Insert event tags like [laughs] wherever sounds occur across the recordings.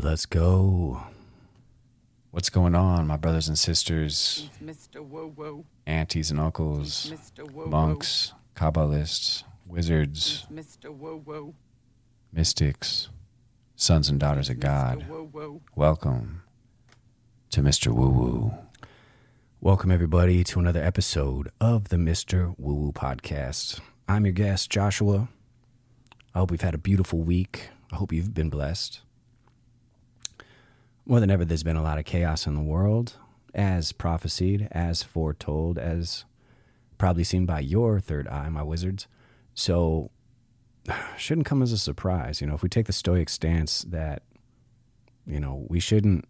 Let's go. What's going on, my brothers and sisters, Mr. Woo Woo. aunties and uncles, Mr. Monks, Kabbalists, wizards, Mr. Woo Woo. mystics, sons and daughters of God? Mr. Woo Woo. Welcome to Mr. Woo Woo. Welcome, everybody, to another episode of the Mr. Woo Woo podcast. I'm your guest, Joshua. I hope we've had a beautiful week. I hope you've been blessed. More than ever, there's been a lot of chaos in the world, as prophesied, as foretold, as probably seen by your third eye, my wizards. So, [sighs] shouldn't come as a surprise. You know, if we take the stoic stance that, you know, we shouldn't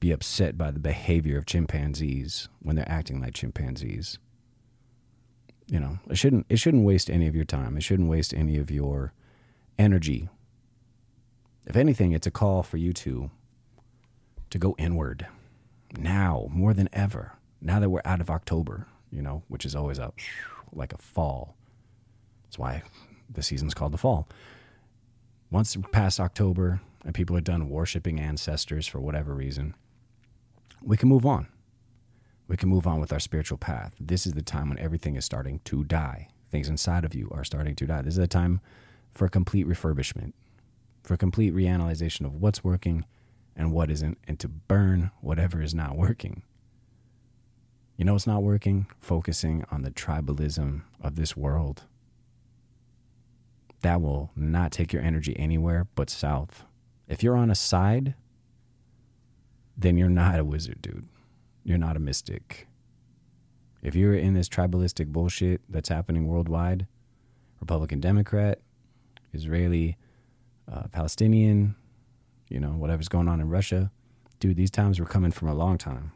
be upset by the behavior of chimpanzees when they're acting like chimpanzees. You know, it shouldn't it shouldn't waste any of your time. It shouldn't waste any of your energy. If anything, it's a call for you to to go inward now more than ever. Now that we're out of October, you know, which is always a like a fall. That's why the season's called the fall. Once past October and people are done worshiping ancestors for whatever reason, we can move on. We can move on with our spiritual path. This is the time when everything is starting to die. Things inside of you are starting to die. This is the time for complete refurbishment, for complete reanalyzation of what's working and what isn't, and to burn whatever is not working. You know what's not working? Focusing on the tribalism of this world. That will not take your energy anywhere but south. If you're on a side, then you're not a wizard, dude. You're not a mystic. If you're in this tribalistic bullshit that's happening worldwide, Republican, Democrat, Israeli, uh, Palestinian, you know, whatever's going on in Russia, dude, these times were coming from a long time.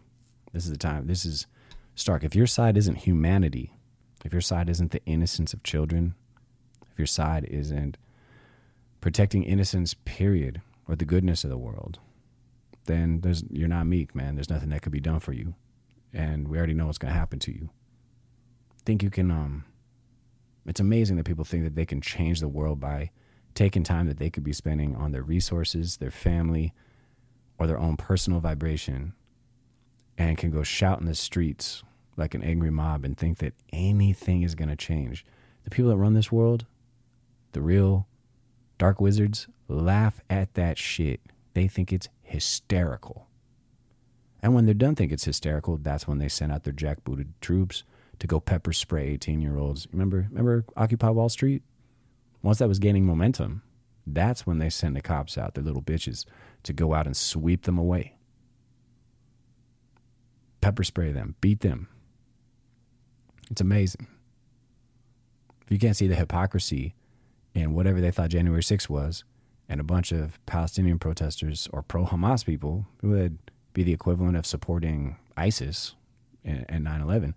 This is the time. This is stark. If your side isn't humanity, if your side isn't the innocence of children, if your side isn't protecting innocence, period, or the goodness of the world, then there's you're not meek, man. There's nothing that could be done for you, and we already know what's going to happen to you. Think you can? Um, it's amazing that people think that they can change the world by taking time that they could be spending on their resources, their family, or their own personal vibration, and can go shout in the streets like an angry mob and think that anything is going to change. The people that run this world, the real dark wizards, laugh at that shit. They think it's hysterical. And when they're done think it's hysterical, that's when they send out their jackbooted troops to go pepper spray 18 year olds. Remember, remember Occupy Wall Street? Once that was gaining momentum, that's when they send the cops out, their little bitches, to go out and sweep them away. Pepper spray them, beat them. It's amazing. If you can't see the hypocrisy in whatever they thought January 6th was, and a bunch of Palestinian protesters or pro Hamas people who would be the equivalent of supporting ISIS and 9 11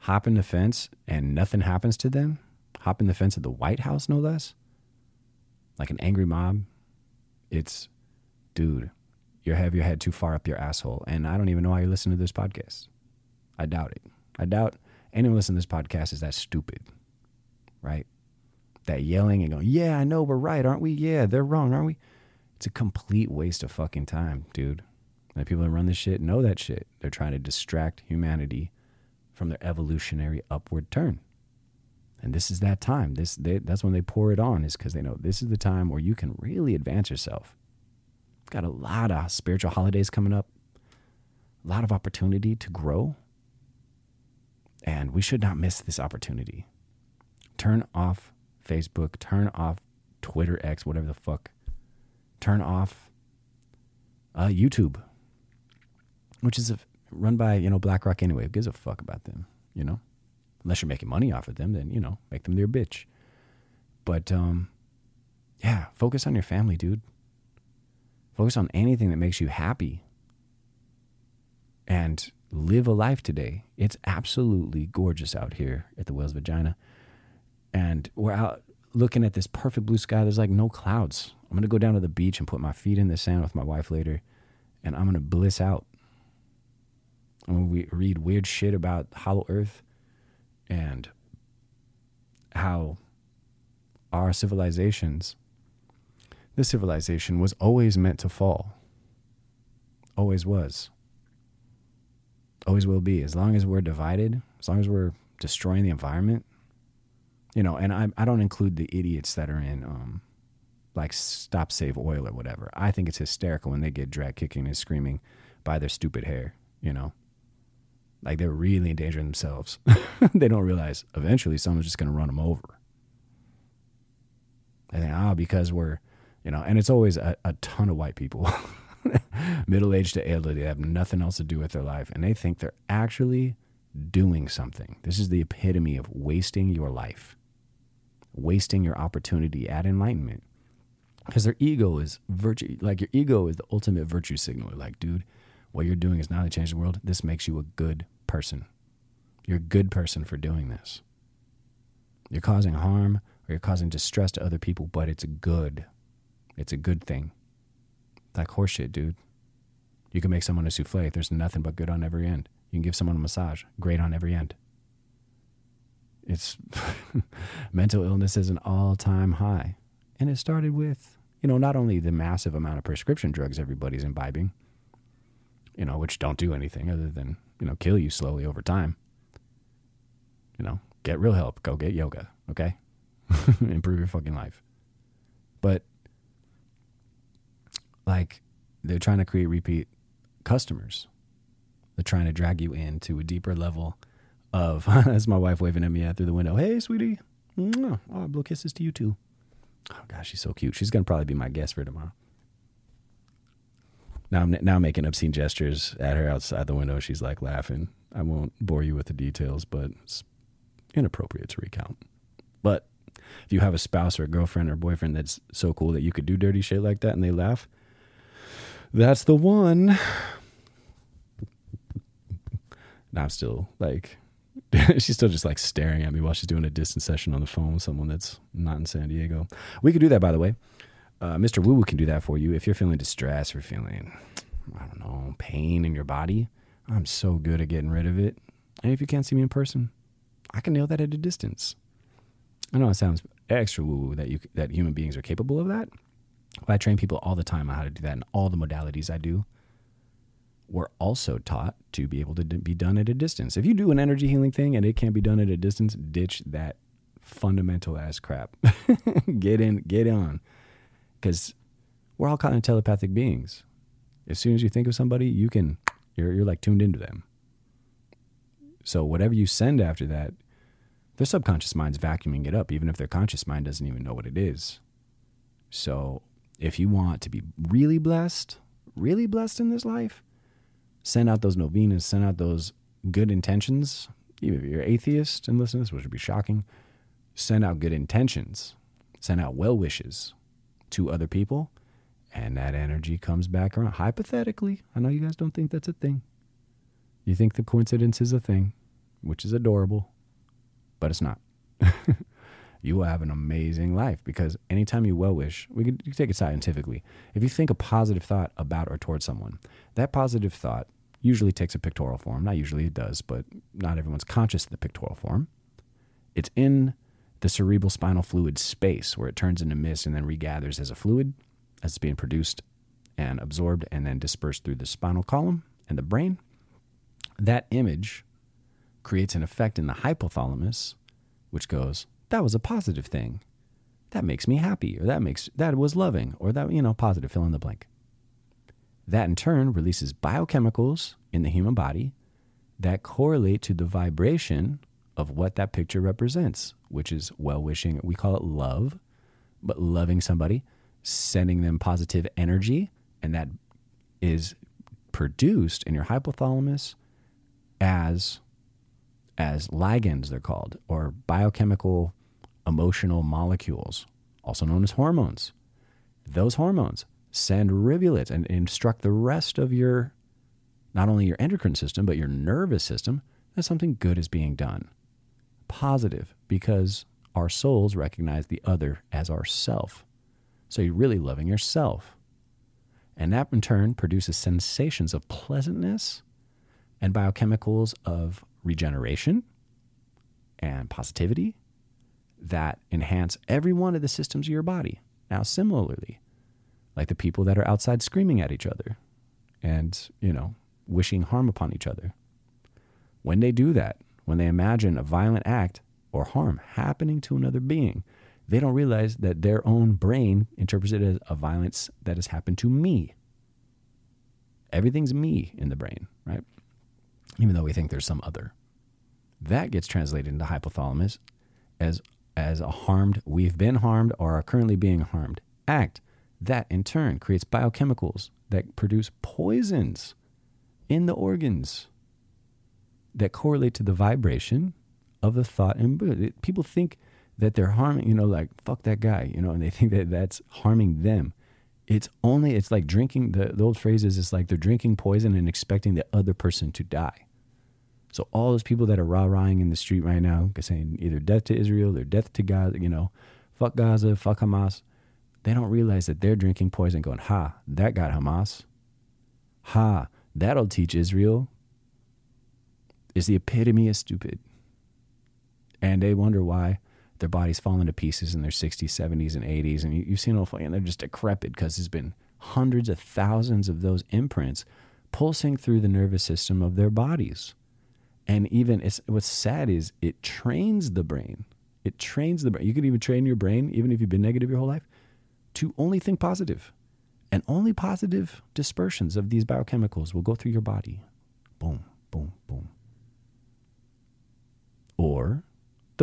hop in the fence and nothing happens to them, hop in the fence at the White House, no less, like an angry mob, it's, dude, you have your head too far up your asshole. And I don't even know why you're listening to this podcast. I doubt it. I doubt anyone listening to this podcast is that stupid, right? That yelling and going, yeah, I know we're right, aren't we? Yeah, they're wrong, aren't we? It's a complete waste of fucking time, dude. The people that run this shit know that shit. They're trying to distract humanity from their evolutionary upward turn. And this is that time. This they, that's when they pour it on, is because they know this is the time where you can really advance yourself. Got a lot of spiritual holidays coming up, a lot of opportunity to grow. And we should not miss this opportunity. Turn off Facebook, turn off Twitter X, whatever the fuck. Turn off uh, YouTube, which is run by, you know, BlackRock anyway. Who gives a fuck about them, you know? Unless you're making money off of them, then, you know, make them their bitch. But, um, yeah, focus on your family, dude. Focus on anything that makes you happy. And live a life today. It's absolutely gorgeous out here at the Whale's Vagina. And we're out looking at this perfect blue sky. There's like no clouds. I'm going to go down to the beach and put my feet in the sand with my wife later. And I'm going to bliss out. I'm going to read weird shit about Hollow Earth and how our civilizations this civilization was always meant to fall. Always was. Always will be. As long as we're divided, as long as we're destroying the environment, you know, and I, I don't include the idiots that are in, um, like Stop Save Oil or whatever. I think it's hysterical when they get drag kicking and screaming by their stupid hair, you know? Like they're really endangering themselves. [laughs] they don't realize eventually someone's just going to run them over. And then, ah, because we're, you know, and it's always a, a ton of white people, [laughs] middle aged to elderly, they have nothing else to do with their life. And they think they're actually doing something. This is the epitome of wasting your life, wasting your opportunity at enlightenment. Because their ego is virtue, like your ego is the ultimate virtue signal. Like, dude, what you're doing is not to change the world. This makes you a good person. You're a good person for doing this. You're causing harm or you're causing distress to other people, but it's good. It's a good thing. Like horseshit, dude. You can make someone a souffle. There's nothing but good on every end. You can give someone a massage. Great on every end. It's [laughs] mental illness is an all time high. And it started with, you know, not only the massive amount of prescription drugs everybody's imbibing, you know, which don't do anything other than, you know, kill you slowly over time. You know, get real help. Go get yoga, okay? [laughs] Improve your fucking life. But like they're trying to create repeat customers. They're trying to drag you into a deeper level of [laughs] that's my wife waving at me out through the window. Hey, sweetie. Oh, blow kisses to you too. Oh gosh, she's so cute. She's gonna probably be my guest for tomorrow. Now I'm now making obscene gestures at her outside the window. She's like laughing. I won't bore you with the details, but it's inappropriate to recount. But if you have a spouse or a girlfriend or boyfriend that's so cool that you could do dirty shit like that and they laugh, that's the one. now I'm still like, [laughs] she's still just like staring at me while she's doing a distance session on the phone with someone that's not in San Diego. We could do that, by the way. Uh, Mr. Woo Woo can do that for you if you're feeling distress or feeling, I don't know, pain in your body. I'm so good at getting rid of it. And if you can't see me in person, I can nail that at a distance. I know it sounds extra woo woo that you that human beings are capable of that. But I train people all the time on how to do that in all the modalities I do. We're also taught to be able to be done at a distance. If you do an energy healing thing and it can't be done at a distance, ditch that fundamental ass crap. [laughs] get in, get on, because we're all kind of telepathic beings. As soon as you think of somebody, you can you're you're like tuned into them. So whatever you send after that, their subconscious mind's vacuuming it up, even if their conscious mind doesn't even know what it is. So if you want to be really blessed, really blessed in this life, send out those novenas, send out those good intentions. Even if you're atheist and listen to this, which would be shocking, send out good intentions, send out well wishes to other people, and that energy comes back around. Hypothetically, I know you guys don't think that's a thing. You think the coincidence is a thing, which is adorable, but it's not. [laughs] you will have an amazing life because anytime you well wish, we could take it scientifically. If you think a positive thought about or towards someone, that positive thought usually takes a pictorial form. Not usually it does, but not everyone's conscious of the pictorial form. It's in the cerebral spinal fluid space where it turns into mist and then regathers as a fluid as it's being produced and absorbed and then dispersed through the spinal column and the brain. That image creates an effect in the hypothalamus, which goes, that was a positive thing. That makes me happy, or that makes that was loving, or that, you know, positive, fill in the blank. That in turn releases biochemicals in the human body that correlate to the vibration of what that picture represents, which is well wishing. We call it love, but loving somebody, sending them positive energy, and that is produced in your hypothalamus as as ligands they're called or biochemical emotional molecules also known as hormones those hormones send rivulets and instruct the rest of your not only your endocrine system but your nervous system that something good is being done positive because our souls recognize the other as ourself so you're really loving yourself and that in turn produces sensations of pleasantness and biochemicals of regeneration and positivity that enhance every one of the systems of your body. Now, similarly, like the people that are outside screaming at each other and, you know, wishing harm upon each other. When they do that, when they imagine a violent act or harm happening to another being, they don't realize that their own brain interprets it as a violence that has happened to me. Everything's me in the brain, right? Even though we think there's some other. That gets translated into hypothalamus as as a harmed, we've been harmed or are currently being harmed act. That in turn creates biochemicals that produce poisons in the organs that correlate to the vibration of the thought and people think that they're harming you know like fuck that guy you know and they think that that's harming them. It's only it's like drinking the, old phrase is it's like they're drinking poison and expecting the other person to die. So all those people that are rah-rahing in the street right now saying either death to israel or death to gaza you know fuck gaza fuck hamas they don't realize that they're drinking poison going ha that got hamas. Ha that'll teach israel is the epitome of stupid. And they wonder why their bodies fall into pieces in their 60s, 70s, and 80s. And you, have seen them, and they're just decrepit because there's been hundreds of thousands of those imprints pulsing through the nervous system of their bodies. And even it's, what's sad is it trains the brain. It trains the brain. You can even train your brain, even if you've been negative your whole life, to only think positive. And only positive dispersions of these biochemicals will go through your body.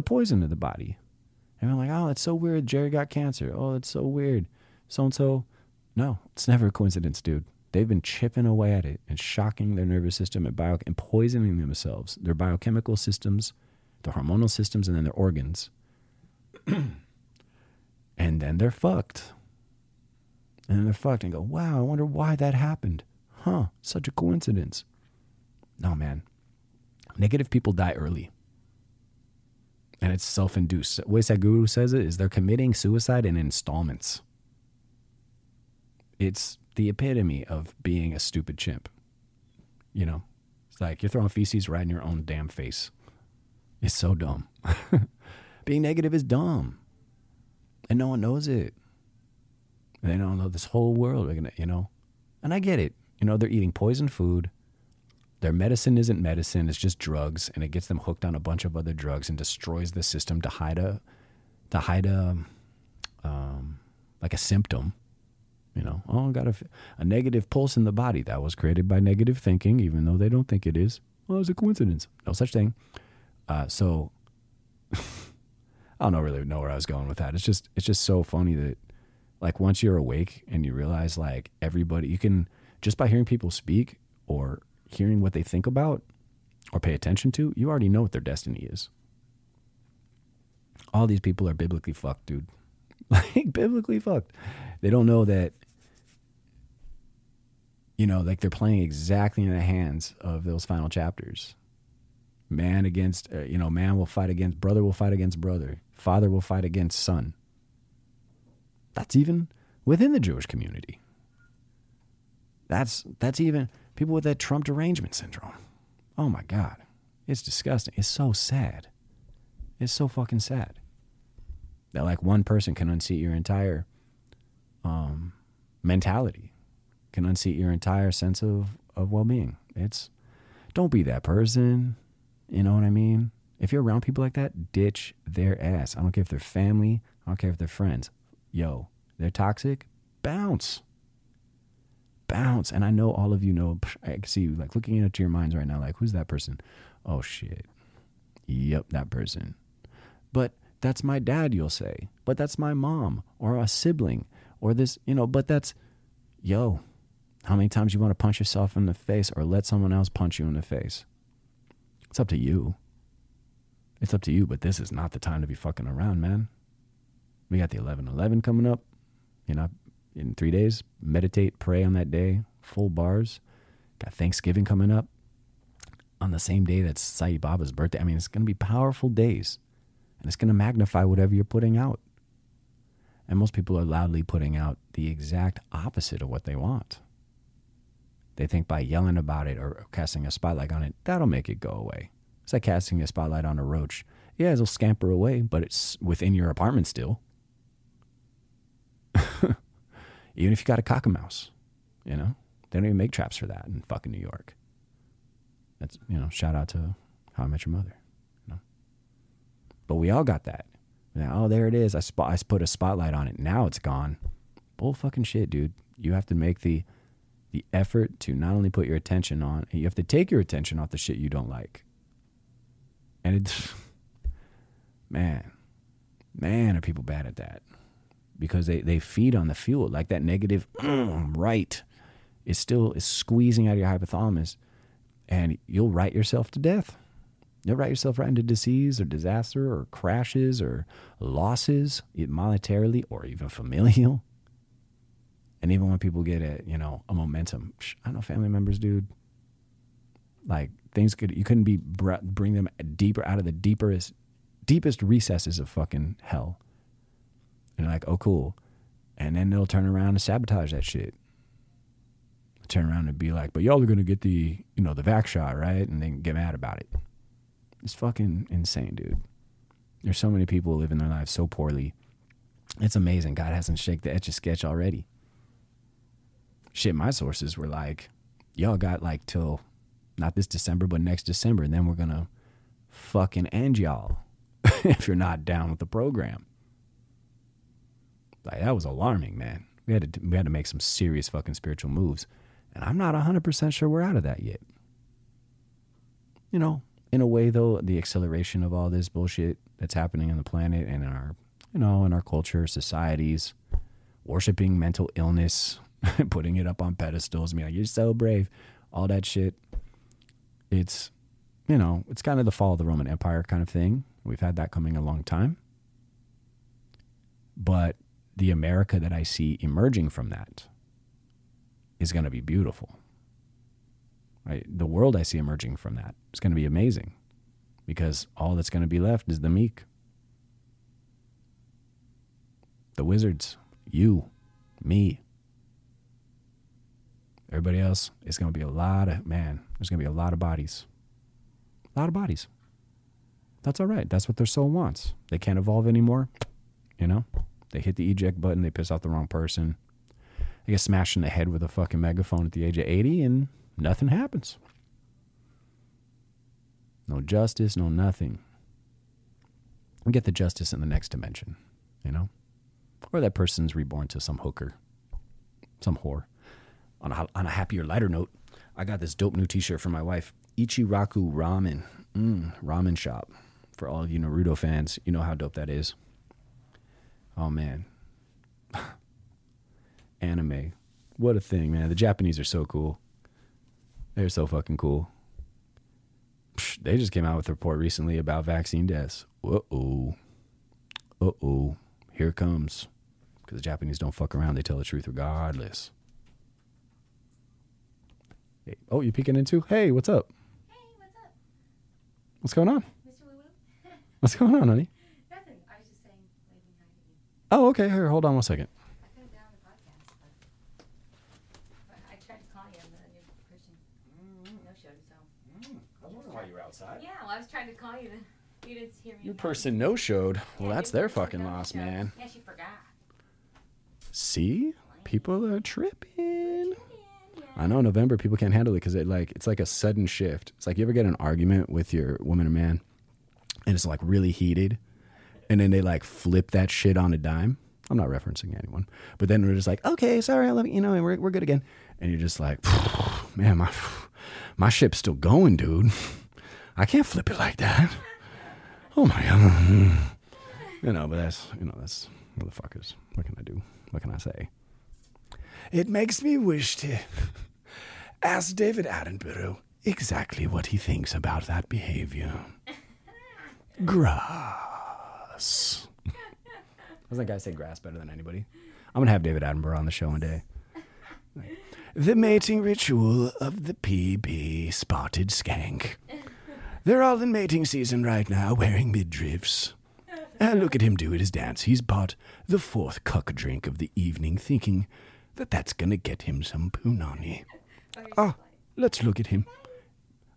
The poison of the body. And I'm like, oh, it's so weird. Jerry got cancer. Oh, it's so weird. So and so. No, it's never a coincidence, dude. They've been chipping away at it and shocking their nervous system and, bio- and poisoning themselves, their biochemical systems, their hormonal systems, and then their organs. [clears throat] and then they're fucked. And then they're fucked and go, wow, I wonder why that happened. Huh, such a coincidence. No, man. Negative people die early and it's self induced. The way Sadhguru says it is they're committing suicide in installments. It's the epitome of being a stupid chimp. You know, it's like you're throwing feces right in your own damn face. It's so dumb. [laughs] being negative is dumb. And no one knows it. They don't know this whole world, you know. And I get it. You know, they're eating poison food their medicine isn't medicine, it's just drugs, and it gets them hooked on a bunch of other drugs and destroys the system to hide a, to hide a, um, like a symptom. You know, oh, I got a, a negative pulse in the body that was created by negative thinking, even though they don't think it is. Well, it's a coincidence. No such thing. Uh, so [laughs] I don't know really know where I was going with that. It's just it's just so funny that like once you're awake and you realize like everybody you can just by hearing people speak or hearing what they think about or pay attention to, you already know what their destiny is. All these people are biblically fucked, dude. [laughs] Like, biblically fucked. They don't know that, you know, like they're playing exactly in the hands of those final chapters. Man against, uh, you know, man will fight against, brother will fight against brother, father will fight against son. That's even within the Jewish community. That's that's even people with that Trump derangement syndrome. Oh my God. It's disgusting. It's so sad. It's so fucking sad. That like one person can unseat your entire um, mentality, can unseat your entire sense of, of well being. It's don't be that person. You know what I mean? If you're around people like that, ditch their ass. I don't care if they're family, I don't care if they're friends. Yo, they're toxic, bounce bounce. And I know all of you know, I see you like looking into your minds right now, like, who's that person? Oh, shit. Yep, that person. But that's my dad, you'll say. But that's my mom or a sibling or this, you know, but that's, yo, how many times you want to punch yourself in the face or let someone else punch you in the face? It's up to you. It's up to you, but this is not the time to be fucking around, man. We got the 11 11 coming up. You know, in three days. Meditate, pray on that day, full bars. Got Thanksgiving coming up on the same day that's Sai Baba's birthday. I mean, it's going to be powerful days and it's going to magnify whatever you're putting out. And most people are loudly putting out the exact opposite of what they want. They think by yelling about it or casting a spotlight on it, that'll make it go away. It's like casting a spotlight on a roach. Yeah, it'll scamper away, but it's within your apartment still. Even if you got a cockamouse, you know, they don't even make traps for that in fucking New York. That's you know, shout out to How I Met Your Mother. You know? But we all got that. Now, oh, there it is. I spot. I put a spotlight on it. Now it's gone. Bull fucking shit, dude. You have to make the the effort to not only put your attention on, you have to take your attention off the shit you don't like. And it's [laughs] man, man, are people bad at that? Because they, they feed on the fuel. Like that negative "Mm, [clears throat] right is still is squeezing out of your hypothalamus. And you'll write yourself to death. You'll write yourself right into disease or disaster or crashes or losses, monetarily or even familial. And even when people get a you know a momentum, I know family members, dude. Like things could you couldn't be br- bring them deeper out of the deepest deepest recesses of fucking hell. And like, oh cool, and then they'll turn around and sabotage that shit. Turn around and be like, but y'all are gonna get the you know the vac shot right, and then get mad about it. It's fucking insane, dude. There's so many people living their lives so poorly. It's amazing. God hasn't shake the etch a sketch already shit, my sources were like, y'all got like till not this December, but next December, and then we're gonna fucking end y'all [laughs] if you're not down with the program. Like that was alarming, man. We had to we had to make some serious fucking spiritual moves, and I'm not hundred percent sure we're out of that yet. You know, in a way though, the acceleration of all this bullshit that's happening on the planet and in our, you know, in our culture, societies, worshiping mental illness, [laughs] putting it up on pedestals, being like, you're so brave, all that shit. It's, you know, it's kind of the fall of the Roman Empire kind of thing. We've had that coming a long time. But the America that I see emerging from that is going to be beautiful. Right? The world I see emerging from that is going to be amazing because all that's going to be left is the meek, the wizards, you, me, Everybody else, it's going to be a lot of, man, there's going to be a lot of bodies. A lot of bodies. That's all right. That's what their soul wants. They can't evolve anymore. You know, they hit the eject button, they piss off the wrong person. They get smashed in the head with a fucking megaphone at the age of 80, and nothing happens. No justice, no nothing. We get the justice in the next dimension, you know? Or that person's reborn to some hooker, some whore on a, on a happier, lighter note, I got this dope new T-shirt for my wife, Ichiraku Ramen, mm, ramen shop. For all of you Naruto fans, you know how dope that is. Oh man, [laughs] anime, what a thing, man! The Japanese are so cool. They're so fucking cool. Psh, they just came out with a report recently about vaccine deaths. Uh oh, uh oh, here it comes. Because the Japanese don't fuck around; they tell the truth regardless. Hey, oh, you peeking into? Hey, what's up? Hey, what's up, What's going on? Mr. Woo Woo? What's going on, honey? Nothing. I was just saying, waving hi to you. Oh, okay. Here, hold on one second. I could have been on the podcast, but, but I tried to call you, your person mm-hmm. no showed. Mm-hmm. I was wondering why you were outside. yeah, well, I was trying to call you, and you didn't hear me. Your again. person no showed. Well, Yeah, that's their fucking loss, showed. man. Yeah, she forgot. See, people are tripping. I know November people can't handle it because it like it's like a sudden shift. It's like you ever get an argument with your woman or man, and it's like really heated, and then they like flip that shit on a dime. I'm not referencing anyone, but then we're just like, okay, sorry, I love you, you know, and we're we're good again. And you're just like, [sighs] man, my my ship's still going, dude. I can't flip it like that. Oh my god, you know, but that's you know that's motherfuckers. What can I do? What can I say? It makes me wish to ask David Attenborough exactly what he thinks about that behavior. Grass. Doesn't that guy say grass better than anybody? I'm gonna have David Attenborough on the show one day. The mating ritual of the PB spotted skank. They're all in mating season right now, wearing midriffs. And look at him do it his dance. He's bought the fourth cuck drink of the evening, thinking that that's gonna get him some punani. So let's look at him.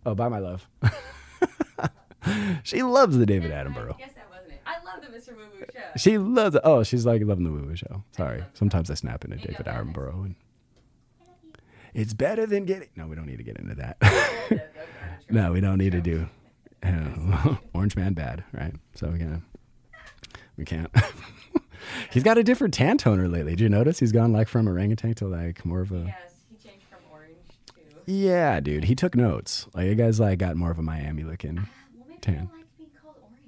Oh, bye, my love. [laughs] she loves the David. Attenborough. I guess that wasn't it. I love the Mr. Woo Woo show. She loves it. Oh, she's like loving the Woo Woo show. Sorry. the Sometimes I snap into David Attenborough. And it's better than getting. No, we don't need to get into that. [laughs] The- the no, we don't need to do [laughs] uh, [laughs] Orange Man bad, right? So we can't. We can't. He's got a different tan toner lately. Did you notice? He's gone like from orangutan to like more of a. Yes, he changed from orange to. Yeah, dude. He took notes. Like you guys like got more of a Miami looking. Well, maybe Tan. I don't like being called orange.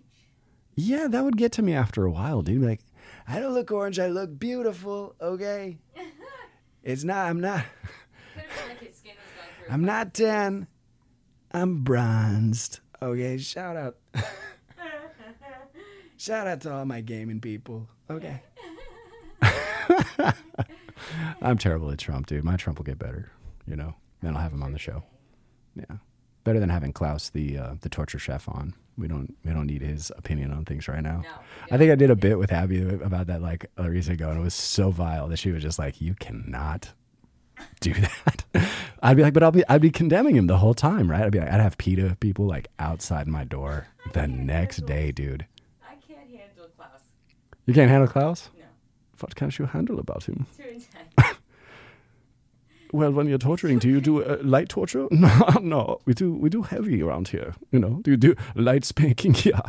Yeah, that would get to me after a while, dude. Like, I don't look orange. I look beautiful. Okay. [laughs] It's not. I'm not. Could have been like his skin was going through. I'm not tan. I'm bronzed. Okay. Shout out. [laughs] Shout out to all my gaming people. Okay. [laughs] I'm terrible at Trump, dude. My Trump will get better. You know. Then I'll have him on the show. Yeah. Better than having Klaus, the uh, the torture chef, on. We don't we don't need his opinion on things right now. No. I think I did a bit with Abby about that like a reason ago, and it was so vile that she was just like, "You cannot do [laughs] that." I'd be like, "But I'll be I'd be condemning him the whole time, right?" I'd be like, I'd have PETA people like outside my door the next day, dude. I can't handle Klaus. You can't handle Klaus? No. What can't you handle about him? Too [laughs] intense. Well, when you're torturing, do you do uh, light torture? [laughs] No, no, we do we do heavy around here. You know, do you do light spanking? [laughs] Yeah,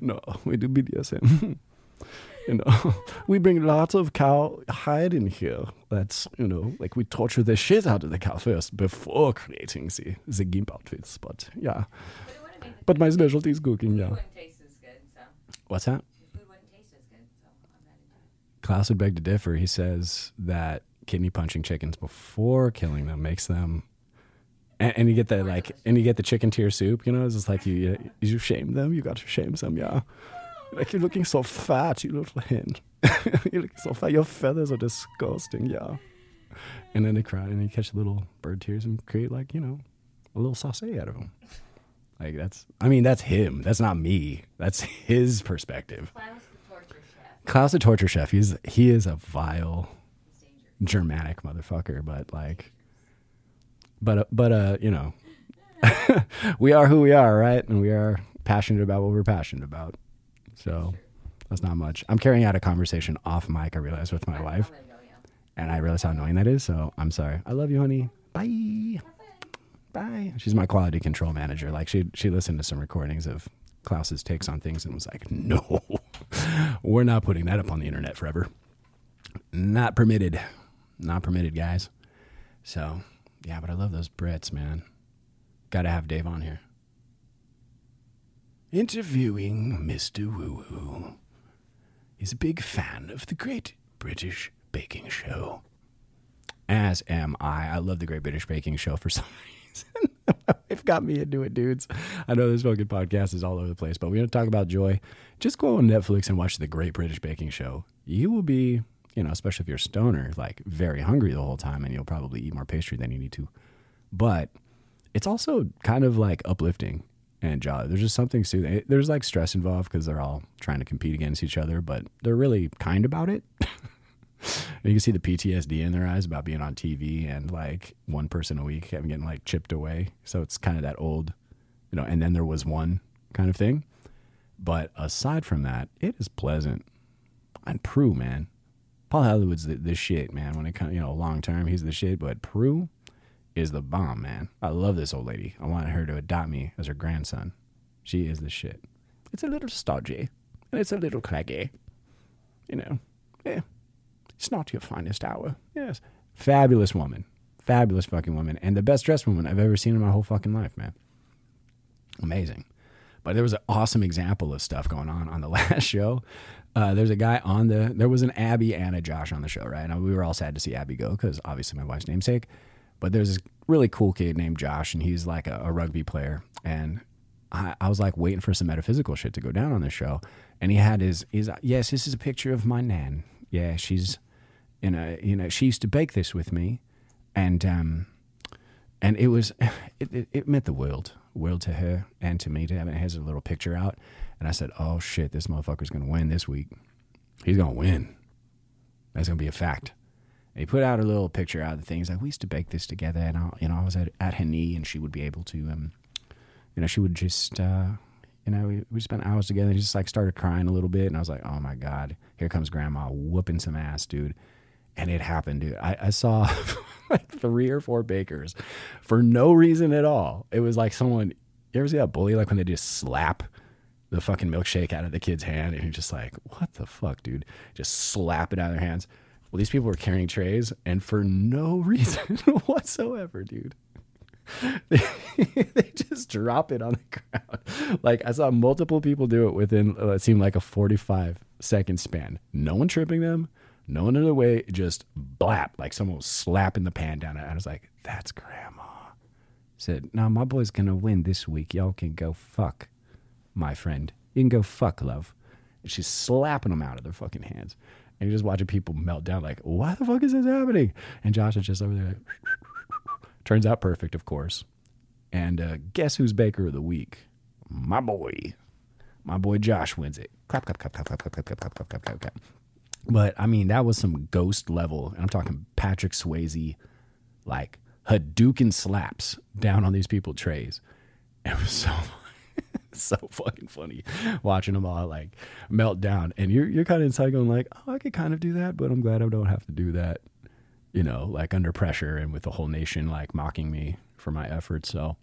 no, we do BDSM. [laughs] you know, we bring lots of cow hide in here. That's you know, like we torture the shit out of the cow first before creating the the gimp outfits. But yeah, But it wouldn't make the but my specialty is cooking. Yeah, wouldn't taste as good, so what's that? the food wouldn't taste as good, so I'm not into it. Klaus would beg to differ. He says that kidney punching chickens before killing them makes them, and, and you get the like, and you get the chicken tear soup. You know, it's just like you you, you shame them. You got to shame them. Yeah, like you're looking so fat, you little hen. [laughs] you're looking so fat. Your feathers are disgusting. Yeah, and then they cry and they catch little bird tears and create like you know a little sauce out of them. Like that's, I mean, that's him. That's not me. That's his perspective. Klaus the torture chef Klaus the torture chef. He's he is a vile. Germanic motherfucker, but like, but but uh, you know, [laughs] we are who we are, right? And we are passionate about what we're passionate about. So that's not much. I'm carrying out a conversation off mic. I realize with my wife, and I realize how annoying that is. So I'm sorry. I love you, honey. Bye. Bye. She's my quality control manager. Like she she listened to some recordings of Klaus's takes on things and was like, [laughs] "No, we're not putting that up on the internet forever. Not permitted. Not permitted, guys." So yeah, but I love those Brits, man. Got to have Dave on here. Interviewing Mr. Woo Woo. He's a big fan of the Great British Baking Show as am I. I love the Great British Baking Show for [laughs] some reason. [laughs] They've got me into it, dudes. I know this fucking podcast is all over the place, but we're going to talk about joy. Just go on Netflix and watch the Great British Baking Show. You will be, you know, especially if you're a stoner, like very hungry the whole time and you'll probably eat more pastry than you need to. But it's also kind of like uplifting and jolly. There's just something soothing. There's like stress involved because they're all trying to compete against each other, but they're really kind about it. [laughs] You can see the PTSD in their eyes about being on TV and like one person a week having getting like chipped away. So it's kind of that old, you know, and then there was one kind of thing. But aside from that, it is pleasant. And Prue, man. Paul Hollywood's the, the shit, man. When it comes, you know, long term, he's the shit. But Prue is the bomb, man. I love this old lady. I want her to adopt me as her grandson. She is the shit. It's a little stodgy and it's a little craggy. You know, yeah. It's not your finest hour. Yes. Fabulous woman. Fabulous fucking woman. And the best dressed woman I've ever seen in my whole fucking life, man. Amazing. But there was an awesome example of stuff going on on the [laughs] last show. Uh, there's a guy on the, there was an Abby and a Josh on the show, right? And we were all sad to see Abby go because obviously my wife's namesake. But there's this really cool kid named Josh, and he's like a, a rugby player. And I, I was like waiting for some metaphysical shit to go down on the show. And he had his, he's, yes, this is a picture of my nan. Yeah, she's, you know, you know, she used to bake this with me, and um, and it was, [laughs] it, it, it meant the world, world to her and to me to have it. Has a little picture out, and I said, oh shit, this motherfucker's gonna win this week. He's gonna win. That's gonna be a fact. And he put out a little picture out of the things like we used to bake this together, and I, you know, I was at, at her knee, and she would be able to, um, you know, she would just, uh, You know, we, we spent hours together. He just like started crying a little bit, and I was like, "Oh my god, here comes grandma whooping some ass, dude." And it happened, dude. I, I saw [laughs] like three or four bakers for no reason at all. It was like someone. You ever see that bully like when they just slap the fucking milkshake out of the kid's hand, and you're just like, "What the fuck, dude?" Just slap it out of their hands. Well, these people were carrying trays, and for no [laughs] reason whatsoever, dude. [laughs] they, just drop it on the ground. Like I saw multiple people do it within uh, it seemed like a 45 second span. No one tripping them, no the way, just blap, like someone was slapping the pan down. And I was like, that's grandma. Said, no, my boy's gonna win this week. Y'all can go fuck, my friend. You can go fuck, love. And she's slapping them out of their fucking hands. And you're just watching people melt down, like, why the fuck is this happening? And Josh is just over there. Like, Turns out perfect, of course. And uh, guess who's Baker of the Week? My boy. My boy Josh wins it. Clap, clap, clap, clap, clap, clap, clap, clap, clap, clap, clap, clap. But I mean, that was some ghost level. And I'm talking Patrick Swayze, like Hadouken slaps down on these people trays. It was so [laughs] so fucking funny watching them all like melt down. And you're you're kind of inside going like, oh, I could kind of do that, but I'm glad I don't have to do that. You know, like under pressure and with the whole nation like mocking me for my efforts. So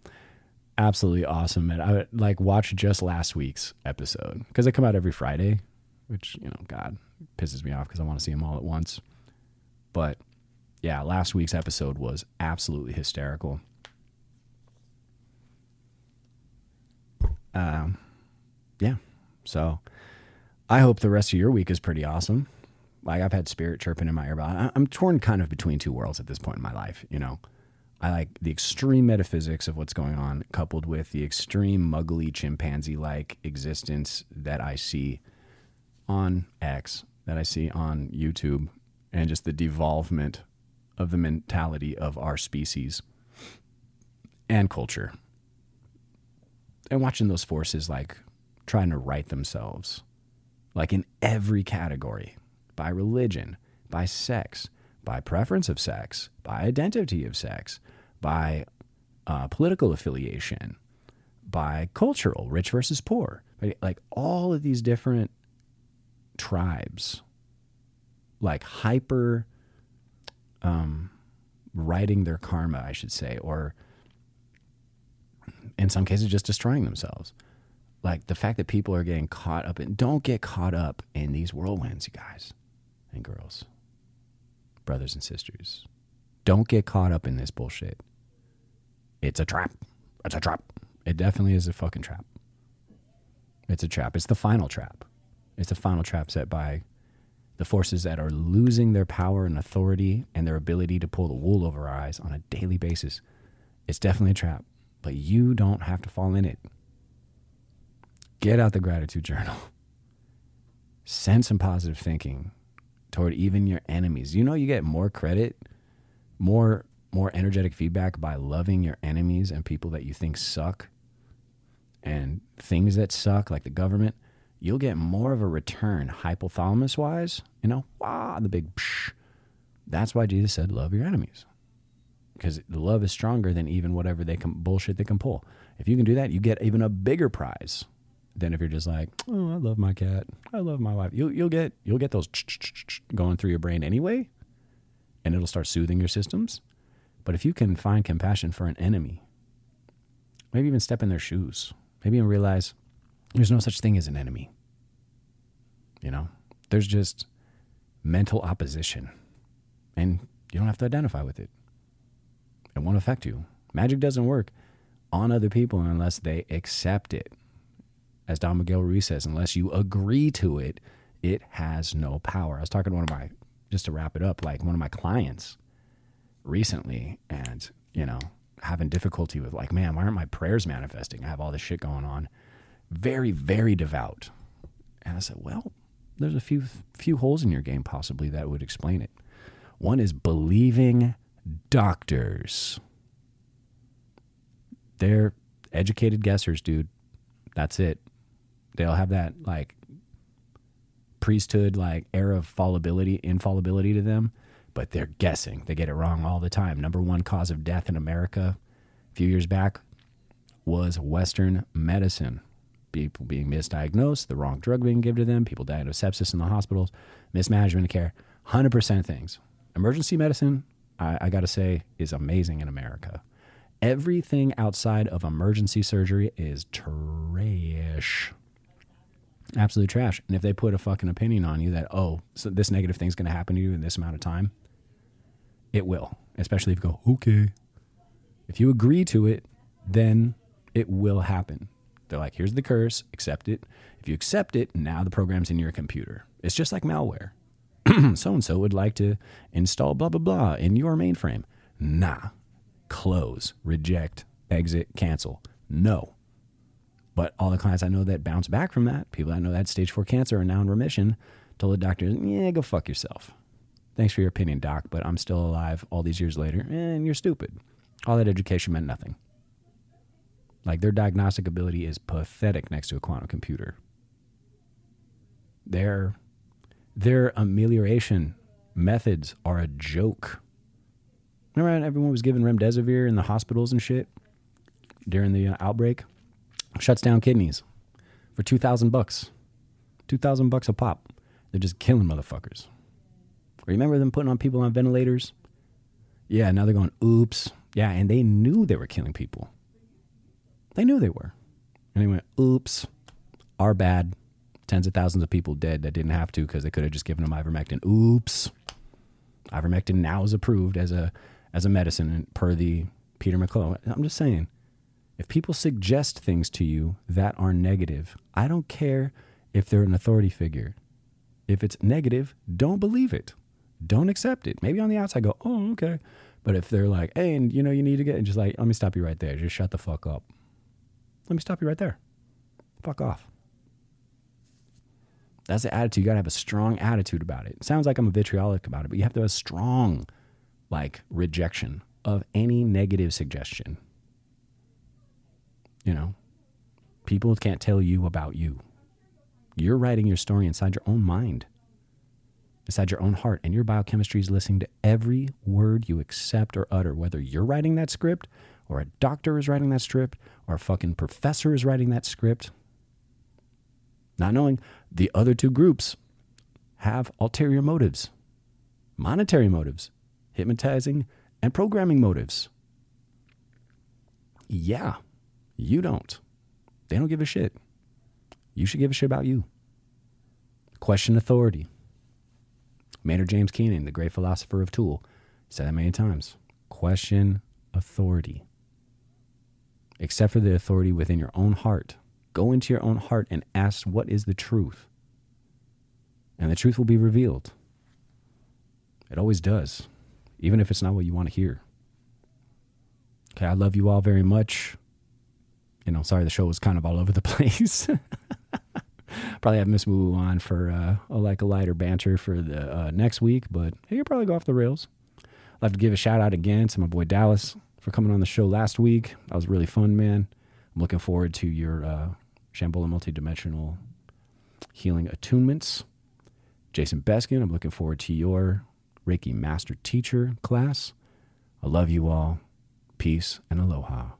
absolutely awesome. And I like watched just last week's episode because they come out every Friday, which you know, God pisses me off because I want to see them all at once. But yeah, last week's episode was absolutely hysterical. Um, yeah. So I hope the rest of your week is pretty awesome. Like I've had spirit chirping in my ear, but I- I'm torn kind of between two worlds at this point in my life. You know, I like the extreme metaphysics of what's going on, coupled with the extreme muggly chimpanzee like existence that I see on X, that I see on YouTube, and just the devolvement of the mentality of our species and culture. And watching those forces like trying to right themselves, like in every category by religion, by sex, by preference of sex, by identity of sex, by uh, political affiliation, by cultural, rich versus poor, like all of these different tribes, like hyper um, writing their karma, I should say, or in some cases just destroying themselves. Like the fact that people are getting caught up in, don't get caught up in these whirlwinds, you guys and girls, brothers and sisters. Don't get caught up in this bullshit. It's a trap. It's a trap. It definitely is a fucking trap. It's a trap. It's the final trap. It's the final trap set by the forces that are losing their power and authority and their ability to pull the wool over our eyes on a daily basis. It's definitely a trap, but you don't have to fall in it. Get out the gratitude journal. [laughs] Send some positive thinking toward even your enemies. You know you get more credit, more more energetic feedback by loving your enemies and people that you think suck and things that suck like the government. You'll get more of a return hypothalamus wise, you know, wow, the big psh. That's why Jesus said love your enemies. Because the love is stronger than even whatever they can bullshit they can pull. If you can do that, you get even a bigger prize than if you're just like, oh, I love my cat, I love my wife. You'll you'll get you'll get those going through your brain anyway, and it'll start soothing your systems. But if you can find compassion for an enemy, maybe even step in their shoes, maybe even realize there's no such thing as an enemy. You know, there's just mental opposition, and you don't have to identify with it. It won't affect you. Magic doesn't work on other people unless they accept it as Don Miguel Ruiz says, unless you agree to it, it has no power. I was talking to one of my, just to wrap it up, like one of my clients recently, and, you know, having difficulty with, like, man, why aren't my prayers manifesting? I have all this shit going on. Very, very devout. And I said, well, there's a few few holes in your game possibly that would explain it. One is believing doctors. They're educated guessers, dude. That's it they'll have that like priesthood like air of fallibility infallibility to them but they're guessing they get it wrong all the time number one cause of death in america a few years back was western medicine people being misdiagnosed, the wrong drug being given to them, people dying of sepsis in the hospitals, mismanagement of care. 100% things. Emergency medicine, I, I got to say, is amazing in America. Everything outside of emergency surgery is trash. Absolute trash. And if they put a fucking opinion on you that, oh, so this negative thing's going to happen to you in this amount of time, it will. Especially if you go, okay. If you agree to it, then it will happen. They're like, here's the curse, accept it. If you accept it, now the program's in your computer. It's just like malware. So and so would like to install blah, blah, blah in your mainframe. Nah. Close, reject, exit, cancel. No. But all the clients I know that bounce back from that, people I know that stage four cancer are now in remission, told the doctor, yeah, go fuck yourself. Thanks for your opinion, doc, but I'm still alive all these years later, and you're stupid. All that education meant nothing. Like their diagnostic ability is pathetic next to a quantum computer. Their their amelioration methods are a joke. Remember everyone was given remdesivir in the hospitals and shit during the uh, outbreak? Shuts down kidneys for two thousand bucks, two thousand bucks a pop. They're just killing motherfuckers. Remember them putting on people on ventilators? Yeah, now they're going, oops. Yeah, and they knew they were killing people. They knew they were. And they went, oops, our bad. Tens of thousands of people dead that didn't have to because they could have just given them ivermectin. Oops. Ivermectin now is approved as a as a medicine per the Peter McCullough. I'm just saying, if people suggest things to you that are negative, I don't care if they're an authority figure. If it's negative, don't believe it. Don't accept it. Maybe on the outside go, oh, okay. But if they're like, hey, and you know, you need to get, and just like, let me stop you right there. Just shut the fuck up. Let me stop you right there. Fuck off. That's the attitude. You got to have a strong attitude about it. it. Sounds like I'm a vitriolic about it, but you have to have a strong, like, rejection of any negative suggestion. You know, people can't tell you about you. You're writing your story inside your own mind, inside your own heart, and your biochemistry is listening to every word you accept or utter, whether you're writing that script, or a doctor is writing that script, or a fucking professor is writing that script. Not knowing the other two groups have ulterior motives, monetary motives, hypnotizing and programming motives. Yeah, you don't. They don't give a shit. You should give a shit about you. Question authority. Maynard James Keenan, the great philosopher of Tool, said that many times. Question authority. Except for the authority within your own heart. Go into your own heart and ask what is the truth. And the truth will be revealed. It always does, even if it's not what you want to hear. Okay, I love you all very much. You know, sorry the show was kind of all over the [laughs] place. [laughs] probably have Miss Moo on for uh, a, like a lighter banter for the uh, next week, but you'll probably go off the rails. Like to give a shout out again to my boy Dallas for coming on the show last week. That was really fun, man. I'm looking forward to your uh, Shambhala multidimensional healing attunements. Jason Beskin, I'm looking forward to your Reiki Master Teacher class. I love you all. Peace and aloha.